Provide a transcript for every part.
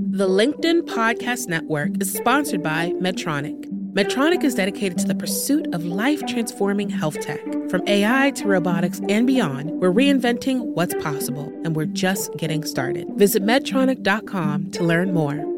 The LinkedIn Podcast Network is sponsored by Medtronic. Medtronic is dedicated to the pursuit of life transforming health tech. From AI to robotics and beyond, we're reinventing what's possible, and we're just getting started. Visit Medtronic.com to learn more.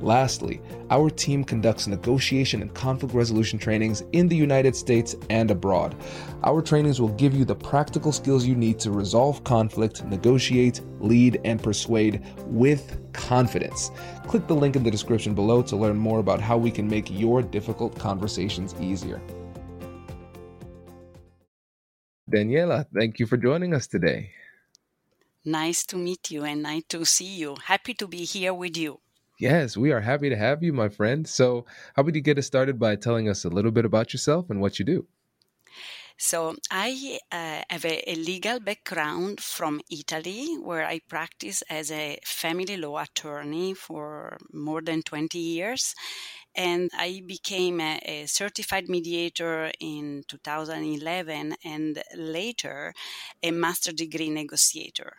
Lastly, our team conducts negotiation and conflict resolution trainings in the United States and abroad. Our trainings will give you the practical skills you need to resolve conflict, negotiate, lead, and persuade with confidence. Click the link in the description below to learn more about how we can make your difficult conversations easier. Daniela, thank you for joining us today. Nice to meet you and nice to see you. Happy to be here with you. Yes, we are happy to have you, my friend. So, how would you get us started by telling us a little bit about yourself and what you do? So, I uh, have a, a, legal background from Italy, where I practice as a family law attorney for more than 20 years and I became a, a, certified mediator in 2011 and later a master degree negotiator.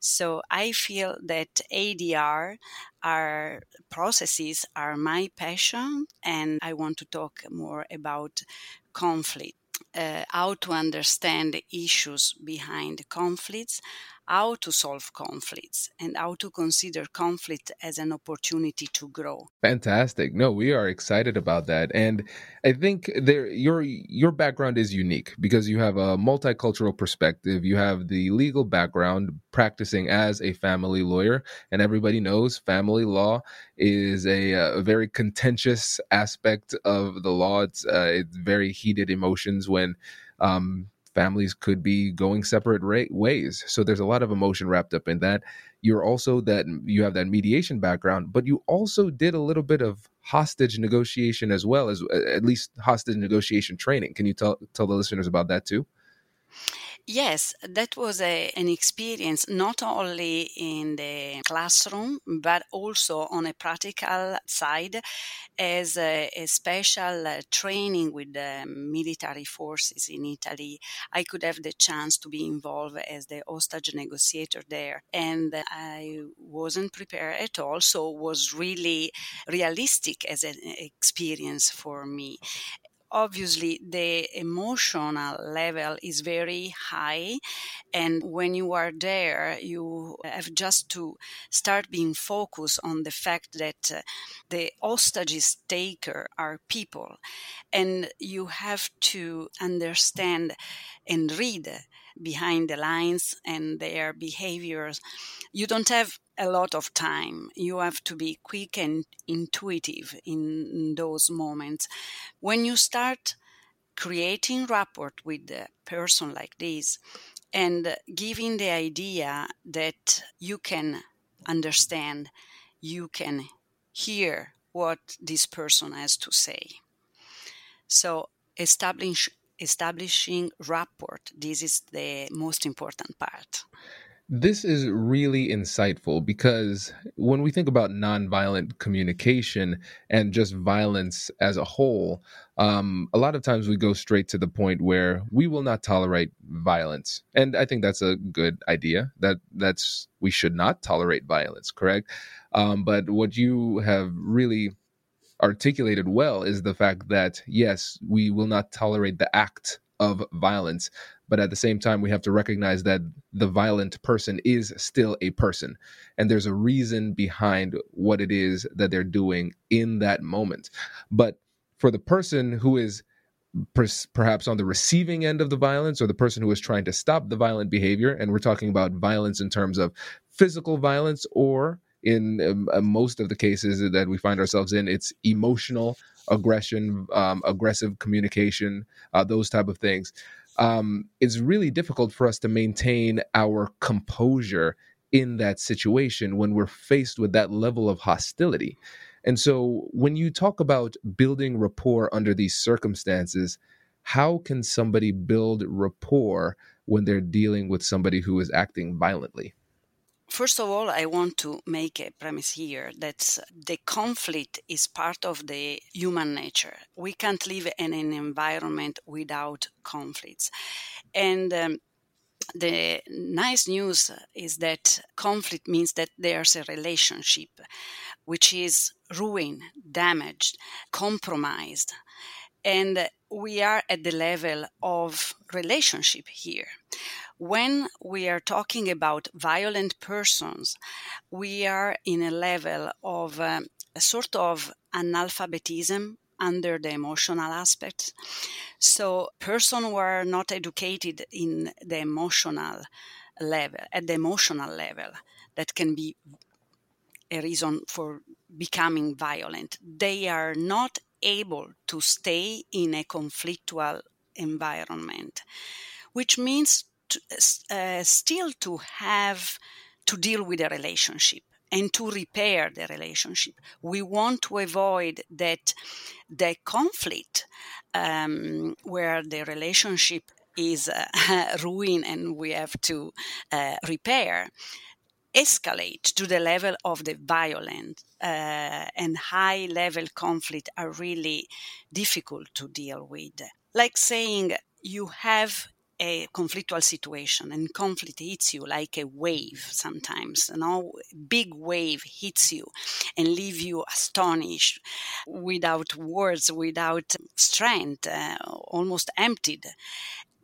So I feel that ADR our processes are my passion and I want to talk more about conflict. Uh, how to understand the issues behind conflicts, how to solve conflicts and how to consider conflict as an opportunity to grow. Fantastic. No, we are excited about that. And I think there your your background is unique because you have a multicultural perspective. You have the legal background practicing as a family lawyer and everybody knows family law is a, a very contentious aspect of the law. It's, uh, it's very heated emotions when um, families could be going separate ra- ways. So there's a lot of emotion wrapped up in that. You're also that you have that mediation background, but you also did a little bit of hostage negotiation as well as at least hostage negotiation training. Can you tell tell the listeners about that too? Yes, that was a, an experience not only in the classroom, but also on a practical side as a, a special uh, training with the military forces in Italy. I could have the chance to be involved as the hostage negotiator there. And I wasn't prepared at all, so was really realistic as an experience for me obviously the emotional level is very high and when you are there you have just to start being focused on the fact that uh, the hostages taker are people. And you have to understand and read behind the lines and their behaviors you don't have a lot of time. You have to be quick and intuitive in those moments. When you start creating rapport with a person like this and giving the idea that you can understand, you can hear what this person has to say. So establish, establishing rapport, this is the most important part. This is really insightful because when we think about nonviolent communication and just violence as a whole, um, a lot of times we go straight to the point where we will not tolerate violence, and I think that's a good idea. That that's we should not tolerate violence, correct? Um, but what you have really articulated well is the fact that yes, we will not tolerate the act of violence, but at the same time we have to recognize that the violent person is still a person. And there's a reason behind what it is that they're doing in that moment. But for the person who is per- perhaps on the receiving end of the violence or the person who is trying to stop the violent behavior and we're talking about violence in terms of physical violence or in um, uh, most of the cases that we find ourselves in it's emotional aggression um, aggressive communication uh, those type of things. Um, it's really difficult for us to maintain our composure in that situation when we're faced with that level of hostility. And so when you talk about building rapport under these circumstances how can somebody build rapport when they're dealing with somebody who is acting violently First of all, I want to make a premise here that the conflict is part of the human nature. We can't live in an environment without conflicts. And um, the nice news is that conflict means that there's a relationship which is ruined, damaged, compromised. And we are at the level of relationship here when we are talking about violent persons, we are in a level of um, a sort of analphabetism under the emotional aspect. So, persons who are not educated in the emotional level, at the emotional level, that can be a reason for becoming violent. They are not able to stay in a conflictual environment, which means to, uh, still to have to deal with the relationship and to repair the relationship. We want to avoid that the conflict um, where the relationship is uh, ruined and we have to uh, repair escalate to the level of the violent uh, and high level conflict are really difficult to deal with. Like saying you have a conflictual situation and conflict hits you like a wave sometimes you know big wave hits you and leave you astonished without words without strength uh, almost emptied.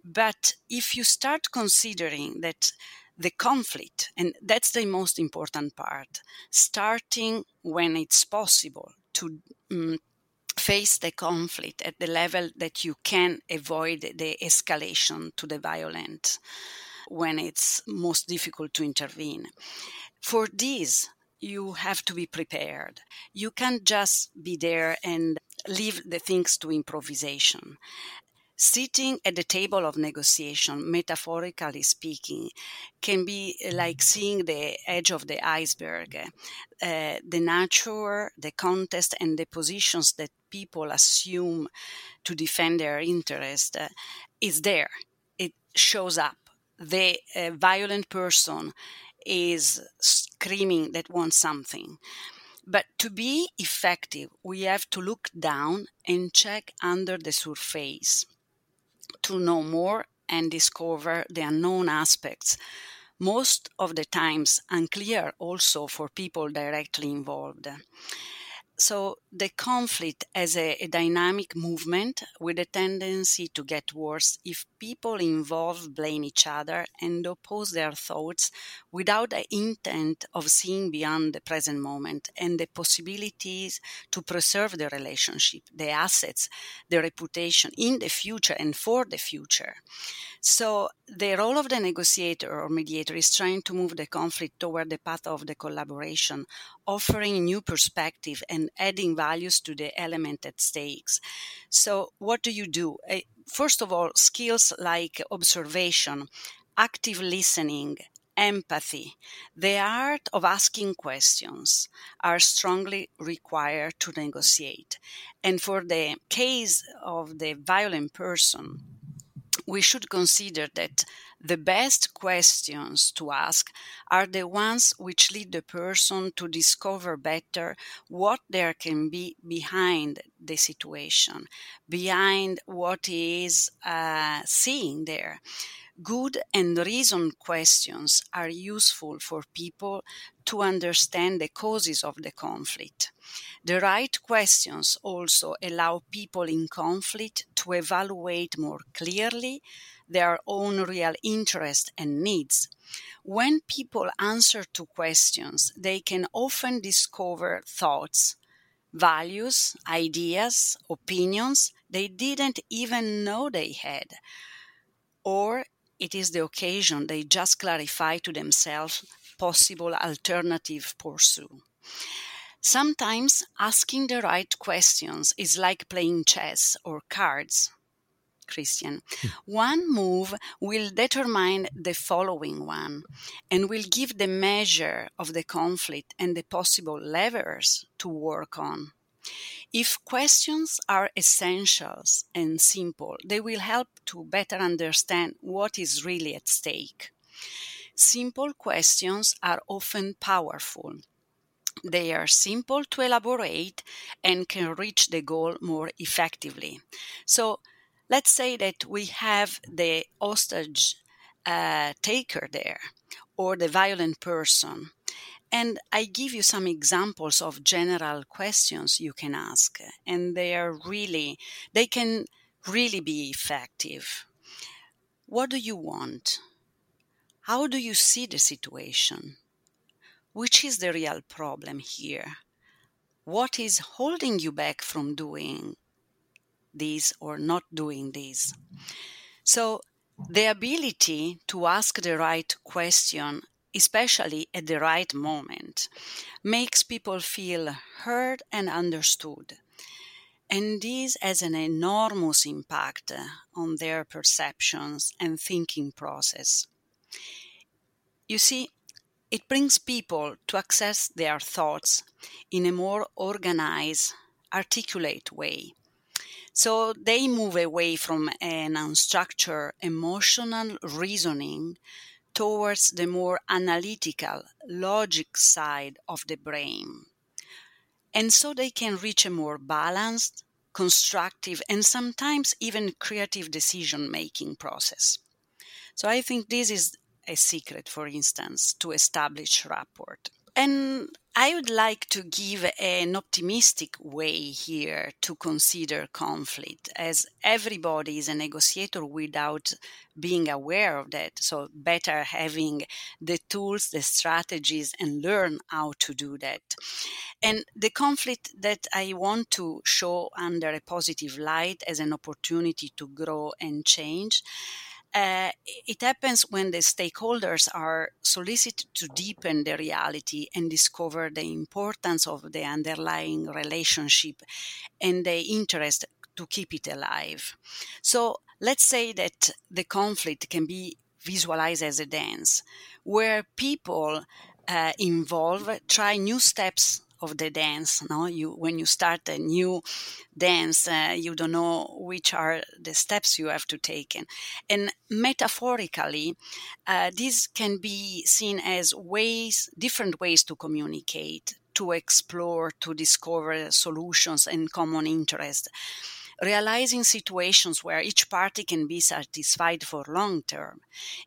But if you start considering that the conflict and that's the most important part starting when it's possible to um, face the conflict at the level that you can avoid the escalation to the violent when it's most difficult to intervene. For this, you have to be prepared. You can't just be there and leave the things to improvisation. Sitting at the table of negotiation, metaphorically speaking, can be like seeing the edge of the iceberg. Uh, the nature, the context, and the positions that people assume to defend their interest uh, is there. It shows up. The uh, violent person is screaming that wants something. But to be effective, we have to look down and check under the surface to know more and discover the unknown aspects, most of the times unclear also for people directly involved so the conflict as a, a, dynamic movement with a tendency to get worse if people involved blame each other and oppose their thoughts without the intent of seeing beyond the present moment and the possibilities to preserve the relationship, the assets, the reputation in the future and for the future. So the role of the negotiator or mediator is trying to move the conflict toward the path of the collaboration, offering new perspective and adding values to the element at stakes. So what do you do? First of all, skills like observation, active listening, empathy, the art of asking questions are strongly required to negotiate. And for the case of the violent person, we should consider that the best questions to ask are the ones which lead the person to discover better what there can be behind the situation, behind what he is uh, seeing there. Good and reasoned questions are useful for people to understand the causes of the conflict. The right questions also allow people in conflict to evaluate more clearly their own real interests and needs. When people answer to questions, they can often discover thoughts, values, ideas, opinions they didn't even know they had, or it is the occasion they just clarify to themselves possible alternative pursue. Sometimes asking the right questions is like playing chess or cards. Christian. Hmm. One move will determine the following one and will give the measure of the conflict and the possible levers to work on. If questions are essentials and simple, they will help to better understand what is really at stake. Simple questions are often powerful. They are simple to elaborate and can reach the goal more effectively. So, let's say that we have the hostage uh, taker there or the violent person. And I give you some examples of general questions you can ask, and they are really, they can really be effective. What do you want? How do you see the situation? Which is the real problem here? What is holding you back from doing this or not doing this. So, the ability to ask the right question, especially at the right moment, makes people feel heard and understood. And this has an enormous impact on their perceptions and thinking process. You see, it brings people to access their thoughts in a more organized, articulate way so they move away from an unstructured emotional reasoning towards the more analytical, logic side of the brain. And so they can reach a more balanced, constructive, and sometimes even creative decision making process. So I think this is a secret, for instance, to establish rapport. And I would like to give an optimistic way here to consider conflict, as everybody is a negotiator without being aware of that. So, better having the tools, the strategies, and learn how to do that. And the conflict that I want to show under a positive light as an opportunity to grow and change uh, it happens when the stakeholders are solicited to deepen the reality and discover the importance of the underlying relationship and the interest to keep it alive. So let's say that the conflict can be visualized as a dance where people uh, involved try new steps of the dance no? You when you start a new dance uh, you don't know which are the steps you have to take. And, and metaphorically uh, this can be seen as ways different ways to communicate to explore to discover solutions and common interest. Realizing situations where each party can be satisfied for long term.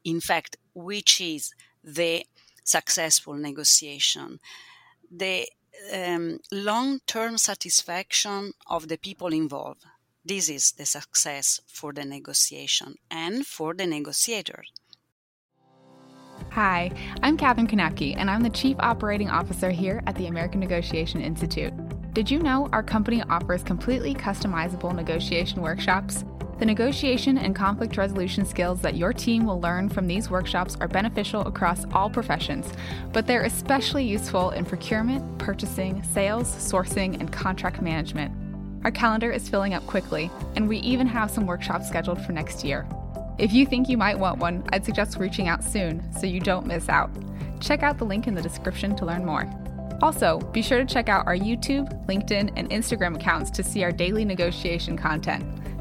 In fact which is the successful negotiation. The um, long term satisfaction of the people involved. This is the success for the negotiation and for the negotiator. Hi, I'm Katherine Knapke, and I'm the Chief Operating Officer here at the American Negotiation Institute. Did you know our company offers completely customizable negotiation workshops? The negotiation and conflict resolution skills that your team will learn from these workshops are beneficial across all professions, but they're especially useful in procurement, purchasing, sales, sourcing, and contract management. Our calendar is filling up quickly, and we even have some workshops scheduled for next year. If you think you might want one, I'd suggest reaching out soon so you don't miss out. Check out the link in the description to learn more. Also, be sure to check out our YouTube, LinkedIn, and Instagram accounts to see our daily negotiation content.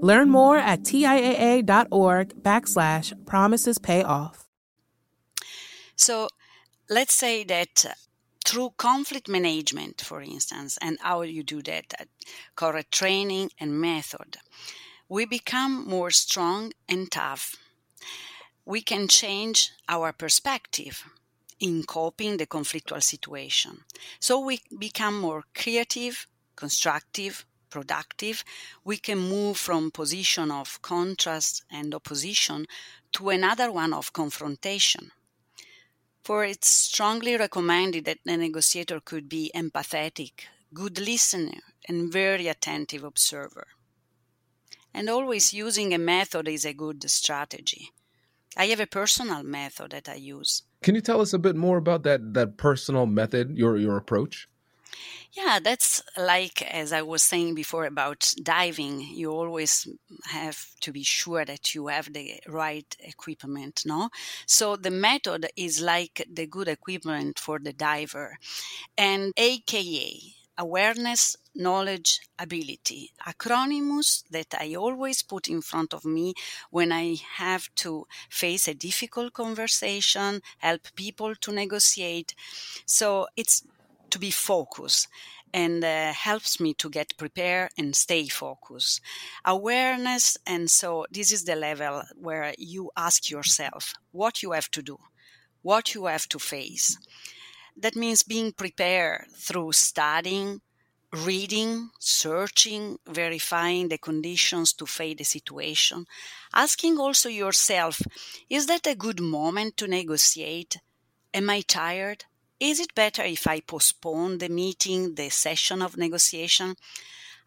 Learn more at TIAA.org backslash promises pay off. So let's say that uh, through conflict management, for instance, and how you do that, correct training and method, we become more strong and tough. We can change our perspective in coping the conflictual situation. So we become more creative, constructive, productive. We can move from position of contrast and opposition to another one of confrontation. For it's strongly recommended that the negotiator could be empathetic, good listener, and very attentive observer. And always using a method is a good strategy. I have a personal method that I use. Can you tell us a bit more about that that personal method, your your approach? Yeah, that's like as I was saying before about diving. You always have to be sure that you have the right equipment, no? So the method is like the good equipment for the diver. And AKA awareness, knowledge, ability. Acronyms that I always put in front of me when I have to face a difficult conversation, help people to negotiate. So it's to be focused and uh, helps me to get prepared and stay focused. Awareness, and so this is the level where you ask yourself what you have to do, what you have to face. That means being prepared through studying, reading, searching, verifying the conditions to face the situation, asking also yourself, is that a good moment to negotiate? Am I tired? Is it better if I postpone the meeting, the session of negotiation?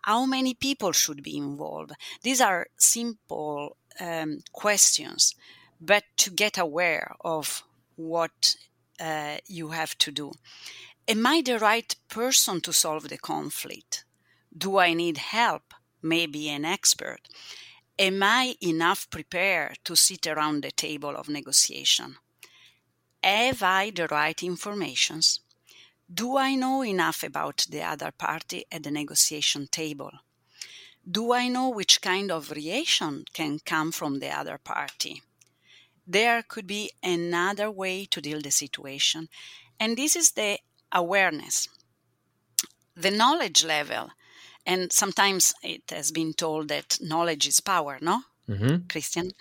How many people should be involved? These are simple um, questions, but to get aware of what uh, you have to do. Am I the right person to solve the conflict? Do I need help? Maybe an expert. Am I enough prepared to sit around the table of negotiation? Have I the right informations? Do I know enough about the other party at the negotiation table? Do I know which kind of reaction can come from the other party? there could be another way to deal the situation and this is the awareness the knowledge level and sometimes it has been told that knowledge is power no mm-hmm. christian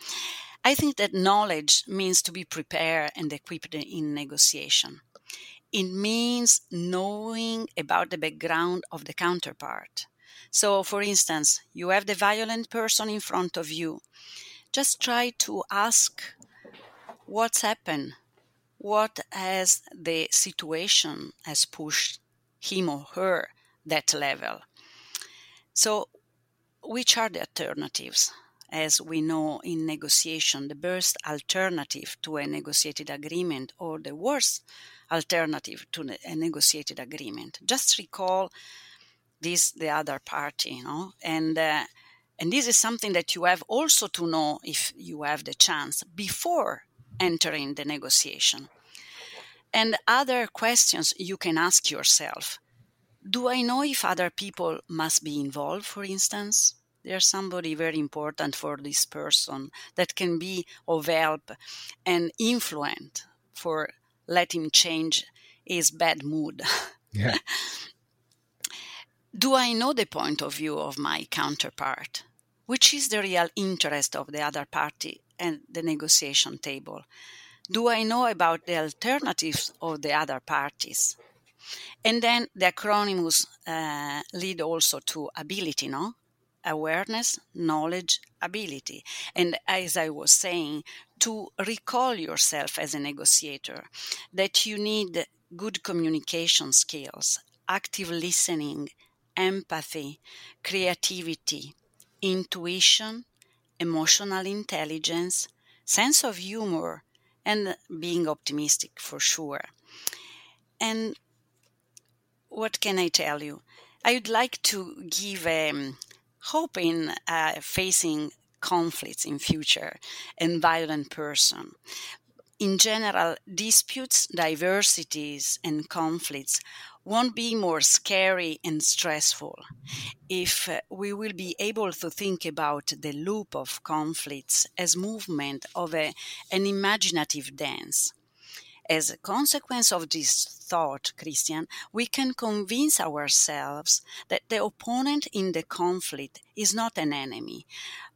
i think that knowledge means to be prepared and equipped in negotiation it means knowing about the background of the counterpart so for instance you have the violent person in front of you just try to ask what's happened? What has the situation has pushed him or her that level? So, which are the alternatives? As we know in negotiation, the best alternative to a negotiated agreement or the worst alternative to a negotiated agreement. Just recall this the other party, you know, and uh, and this is something that you have also to know if you have the chance before entering the negotiation. And other questions you can ask yourself Do I know if other people must be involved, for instance? There's somebody very important for this person that can be of help and influence for let him change his bad mood. Yeah. Do I know the point of view of my counterpart? Which is the real interest of the other party and the negotiation table? Do I know about the alternatives of the other parties? And then the acronyms uh, lead also to ability, no? Awareness, knowledge, ability. And as I was saying, to recall yourself as a negotiator, that you need good communication skills, active listening, empathy, creativity, intuition, emotional intelligence, sense of humor, and being optimistic for sure. And what can I tell you? I would like to give um, hope in uh, facing conflicts in future and violent person. In general, disputes, diversities, and conflicts won't be more scary and stressful if uh, we will be able to think about the loop of conflicts as movement of a, an imaginative dance. As a consequence of this thought, Christian, we can convince ourselves that the opponent in the conflict is not an enemy,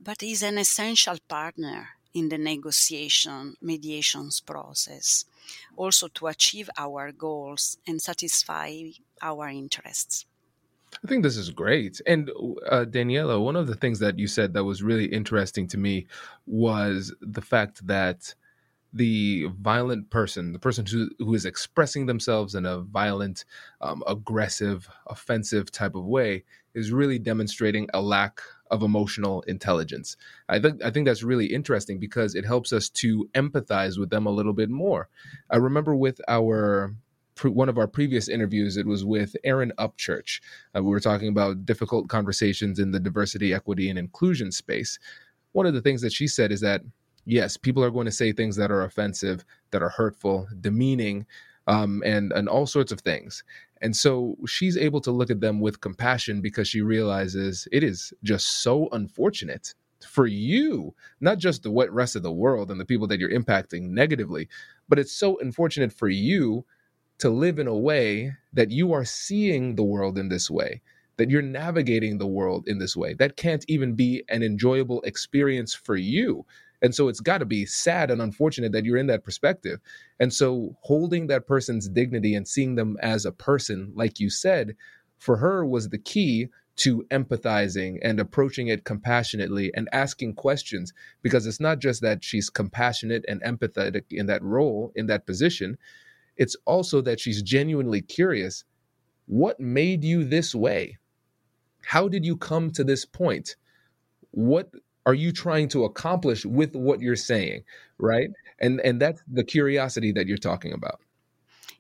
but is an essential partner, in the negotiation mediations process also to achieve our goals and satisfy our interests I think this is great. And uh, Daniela, one of the things that you said that was really interesting to me was the fact that the violent person, the person who, who is expressing themselves in a violent, um, aggressive, offensive type of way, is really demonstrating a lack of emotional intelligence. I think I think that's really interesting because it helps us to empathize with them a little bit more. I remember with our one of our previous interviews, it was with Erin Upchurch. Uh, we were talking about difficult conversations in the diversity, equity, and inclusion space. One of the things that she said is that yes, people are going to say things that are offensive, that are hurtful, demeaning, um, and and all sorts of things. And so she's able to look at them with compassion because she realizes it is just so unfortunate for you, not just the what rest of the world and the people that you're impacting negatively, but it's so unfortunate for you to live in a way that you are seeing the world in this way, that you're navigating the world in this way. That can't even be an enjoyable experience for you. And so it's got to be sad and unfortunate that you're in that perspective. And so holding that person's dignity and seeing them as a person, like you said, for her was the key to empathizing and approaching it compassionately and asking questions because it's not just that she's compassionate and empathetic in that role, in that position. It's also that she's genuinely curious. What made you this way? How did you come to this point? What are you trying to accomplish with what you're saying, right? And and that's the curiosity that you're talking about.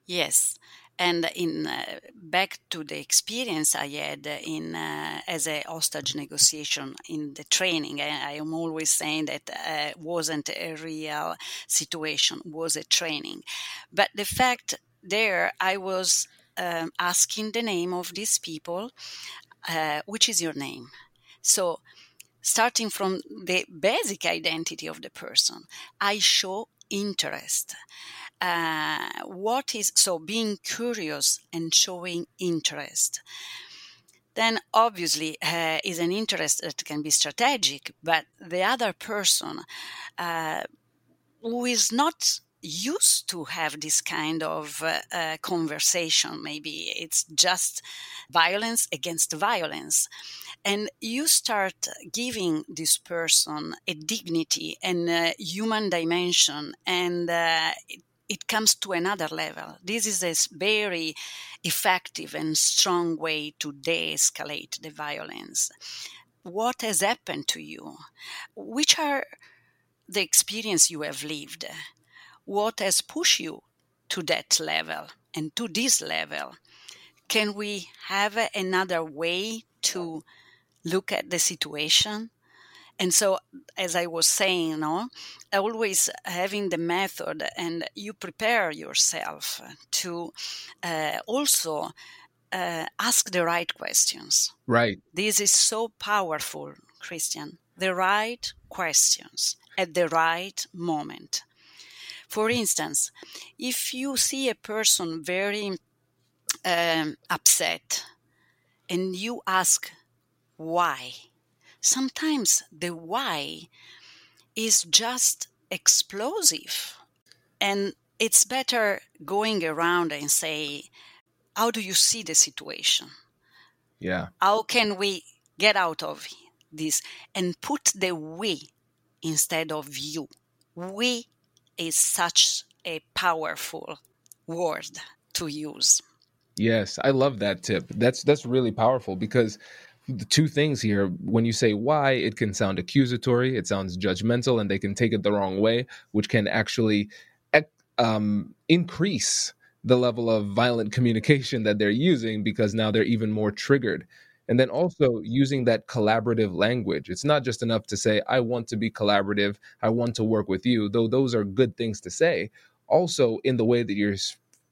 Yes and in uh, back to the experience I had in uh, as a hostage negotiation in the training, I, I am always saying that uh, wasn't a real situation, was a training. But the fact there, I was um, asking the name of these people, uh, which is your name. So starting from the basic identity of the person, I show interest. Uh, what is so being curious and showing interest. Then obviously uh, is an interest that can be strategic but the other person uh, who is not used to have this kind of uh, uh, conversation maybe it's just violence against violence and you start giving this person a dignity and a human dimension and uh, it, comes to another level. This is a very effective and strong way to de escalate the violence. What has happened to you? Which are the experience you have lived? What has pushed you to that level and to this level? Can we have another way to look at the situation? and so as i was saying no always having the method and you prepare yourself to uh, also uh, ask the right questions. Right. This is so powerful christian. The right questions at the right moment. For instance if you see a person very um, upset and you ask why sometimes the why is just explosive. And it's better going around and say, how do you see the situation? Yeah. How can we get out of this? And put the we instead of you. We is such a powerful word to use. Yes, I love that tip. That's that's really powerful because the two things here when you say why it can sound accusatory it sounds judgmental and they can take it the wrong way which can actually um, increase the level of violent communication that they're using because now they're even more triggered. And then also using that collaborative language. It's not just enough to say i want to be collaborative i want to work with you though those are good things to say. Also in the way that you're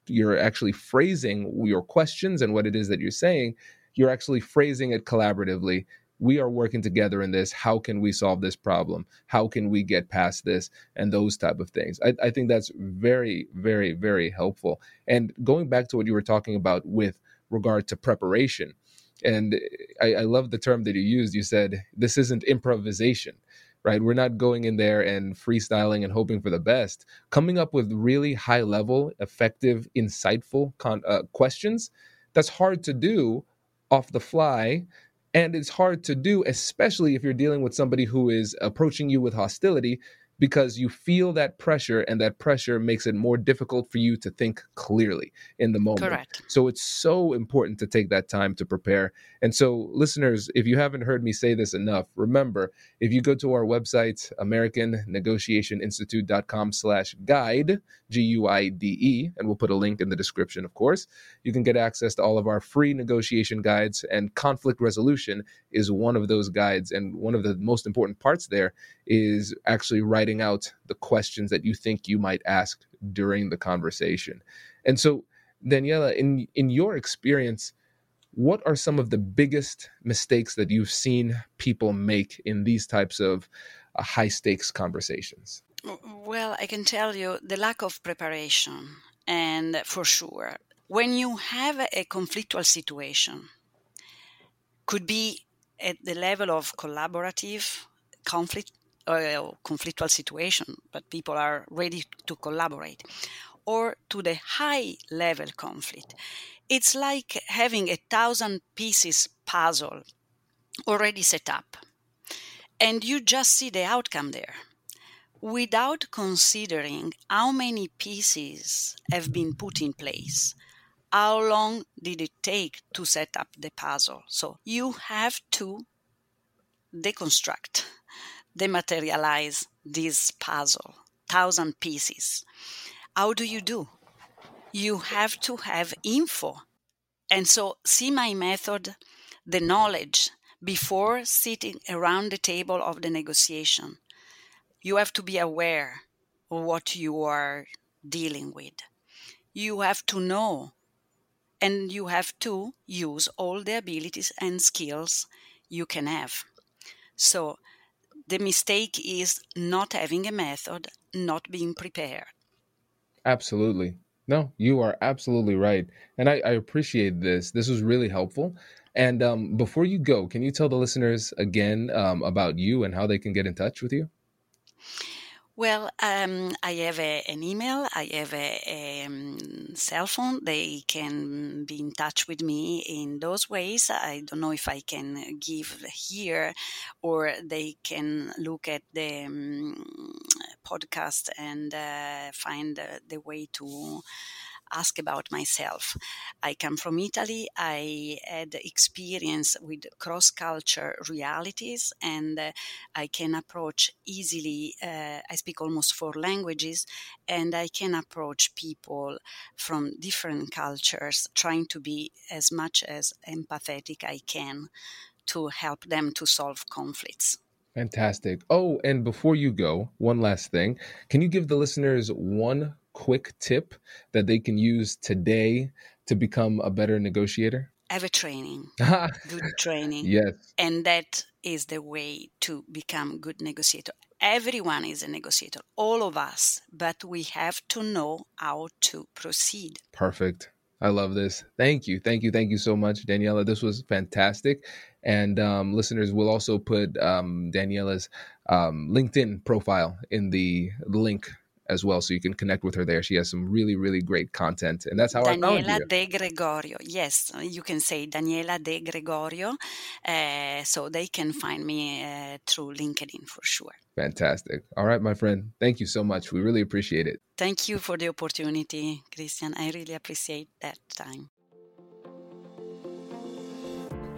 you're actually phrasing your questions and what it is that you're saying you're actually phrasing it collaboratively. We are working together in this. How can we solve this problem? How can we get past this? And those type of things. I, I, think that's very very very helpful. And going back to what you were talking about with regard to preparation and I, I love the term that you used. You said this isn't improvisation right? We're not going in there and freestyling and hoping for the best. Coming up with really high level, effective, insightful con- uh, questions, that's hard to do off the fly. And it's hard to do, especially if you're dealing with somebody who is approaching you with hostility because you feel that pressure and that pressure makes it more difficult for you to think clearly in the moment. Correct. So it's so important to take that time to prepare. And so listeners, if you haven't heard me say this enough, remember, if you go to our website, americannegotiationinstitute.com slash guide, G-U-I-D-E, and we'll put a link in the description, of course, you can get access to all of our free negotiation guides and conflict resolution is one of those guides. And one of the most important parts there is actually writing out the questions that you think you might ask during the conversation. And so, Daniela, in in your experience, what are some of the biggest mistakes that you've seen people make in these types of uh, high stakes conversations? Well, I can tell you the lack of preparation, and for sure, when you have a conflictual situation, could be at the level of collaborative conflict uh, conflictual situation, but people are ready to collaborate, or to the high level conflict. It's like having a thousand pieces puzzle already set up, and you just see the outcome there without considering how many pieces have been put in place. How long did it take to set up the puzzle? So you have to deconstruct dematerialize this puzzle, thousand pieces. How do you do? You have to have info. And so, see my method, the knowledge before sitting around the table of the negotiation. You have to be aware of what you are dealing with. You have to know and you have to use all the abilities and skills you can have. So, the mistake is not having a method, not being prepared. Absolutely. No, you are absolutely right. And I, I appreciate this. This was really helpful. And um, before you go, can you tell the listeners again um, about you and how they can get in touch with you? Well, um, I have a, an email, I have a, a um, cell phone. They can be in touch with me in those ways. I don't know if I can give here or they can look at the um, podcast and uh, find uh, the way to ask about myself. I come from Italy. I had experience with cross culture realities, and uh, I can approach easily. Uh, I speak almost four languages, and I can approach people from different cultures, trying to be as much as empathetic I can to help them to solve conflicts. Fantastic. Oh, and before you go, one last thing. Can you give the listeners one quick tip that they can use today to become a better negotiator? Have a training, good training. Yes. And that is the way to become good negotiator. Everyone is a negotiator, all of us, but we have to know how to proceed. Perfect. I love this. Thank you. Thank you. Thank you so much, Daniela. This was fantastic. And um, listeners will also put um, Daniela's um, LinkedIn profile in the link as well, so you can connect with her there. She has some really, really great content, and that's how Daniela I found you. Daniela de Gregorio. Yes, you can say Daniela De Gregorio, uh, so they can find me uh, through LinkedIn for sure. Fantastic. All right, my friend. Thank you so much. We really appreciate it. Thank you for the opportunity, Christian. I really appreciate that time.